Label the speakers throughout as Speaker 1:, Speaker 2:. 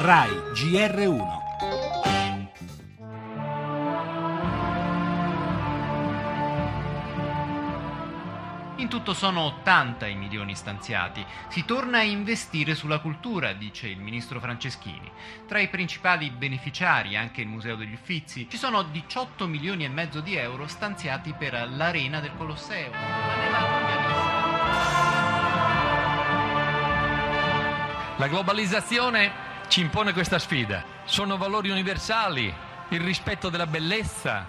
Speaker 1: RAI GR1.
Speaker 2: In tutto sono 80 i milioni stanziati. Si torna a investire sulla cultura, dice il ministro Franceschini. Tra i principali beneficiari, anche il Museo degli Uffizi, ci sono 18 milioni e mezzo di euro stanziati per l'Arena del Colosseo.
Speaker 3: La globalizzazione ci impone questa sfida. Sono valori universali, il rispetto della bellezza,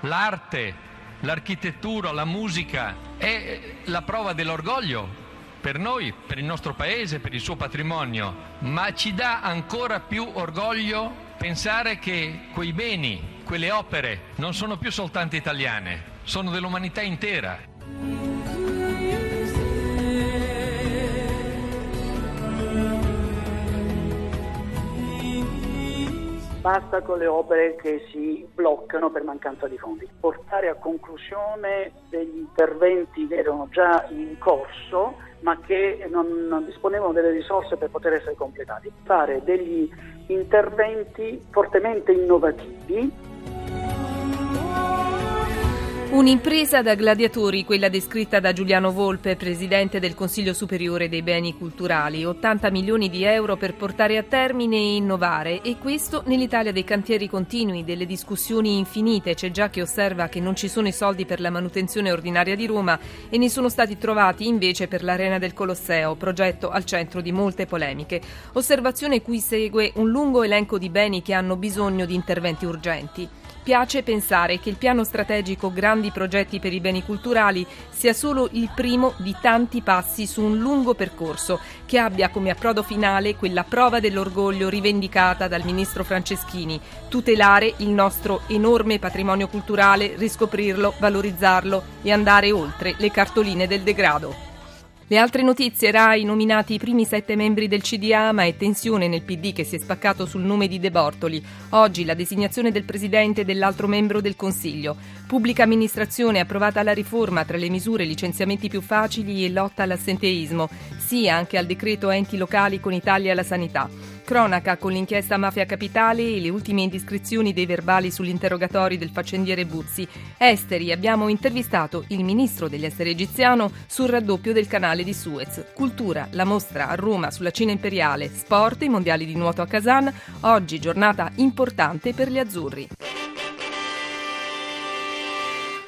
Speaker 3: l'arte, l'architettura, la musica. È la prova dell'orgoglio per noi, per il nostro paese, per il suo patrimonio, ma ci dà ancora più orgoglio pensare che quei beni, quelle opere non sono più soltanto italiane, sono dell'umanità intera.
Speaker 4: Basta con le opere che si bloccano per mancanza di fondi. Portare a conclusione degli interventi che erano già in corso ma che non, non disponevano delle risorse per poter essere completati. Fare degli interventi fortemente innovativi
Speaker 5: Un'impresa da gladiatori, quella descritta da Giuliano Volpe, presidente del Consiglio Superiore dei Beni Culturali. 80 milioni di euro per portare a termine e innovare. E questo nell'Italia dei cantieri continui, delle discussioni infinite. C'è già chi osserva che non ci sono i soldi per la manutenzione ordinaria di Roma e ne sono stati trovati invece per l'Arena del Colosseo, progetto al centro di molte polemiche. Osservazione cui segue un lungo elenco di beni che hanno bisogno di interventi urgenti. Piace pensare che il piano strategico Grandi progetti per i beni culturali sia solo il primo di tanti passi su un lungo percorso che abbia come approdo finale quella prova dell'orgoglio rivendicata dal ministro Franceschini, tutelare il nostro enorme patrimonio culturale, riscoprirlo, valorizzarlo e andare oltre le cartoline del degrado. Le altre notizie, Rai nominati i primi sette membri del CDA, ma è tensione nel PD che si è spaccato sul nome di De Bortoli. Oggi la designazione del presidente e dell'altro membro del Consiglio. Pubblica amministrazione approvata la riforma tra le misure licenziamenti più facili e lotta all'assenteismo. Sì anche al decreto enti locali con Italia alla sanità. Cronaca con l'inchiesta Mafia Capitale e le ultime indiscrezioni dei verbali sugli interrogatori del faccendiere Buzzi. Esteri abbiamo intervistato il ministro degli esteri egiziano sul raddoppio del canale di Suez. Cultura, la mostra a Roma sulla Cina imperiale, sport, i mondiali di nuoto a Kazan. Oggi giornata importante per gli azzurri.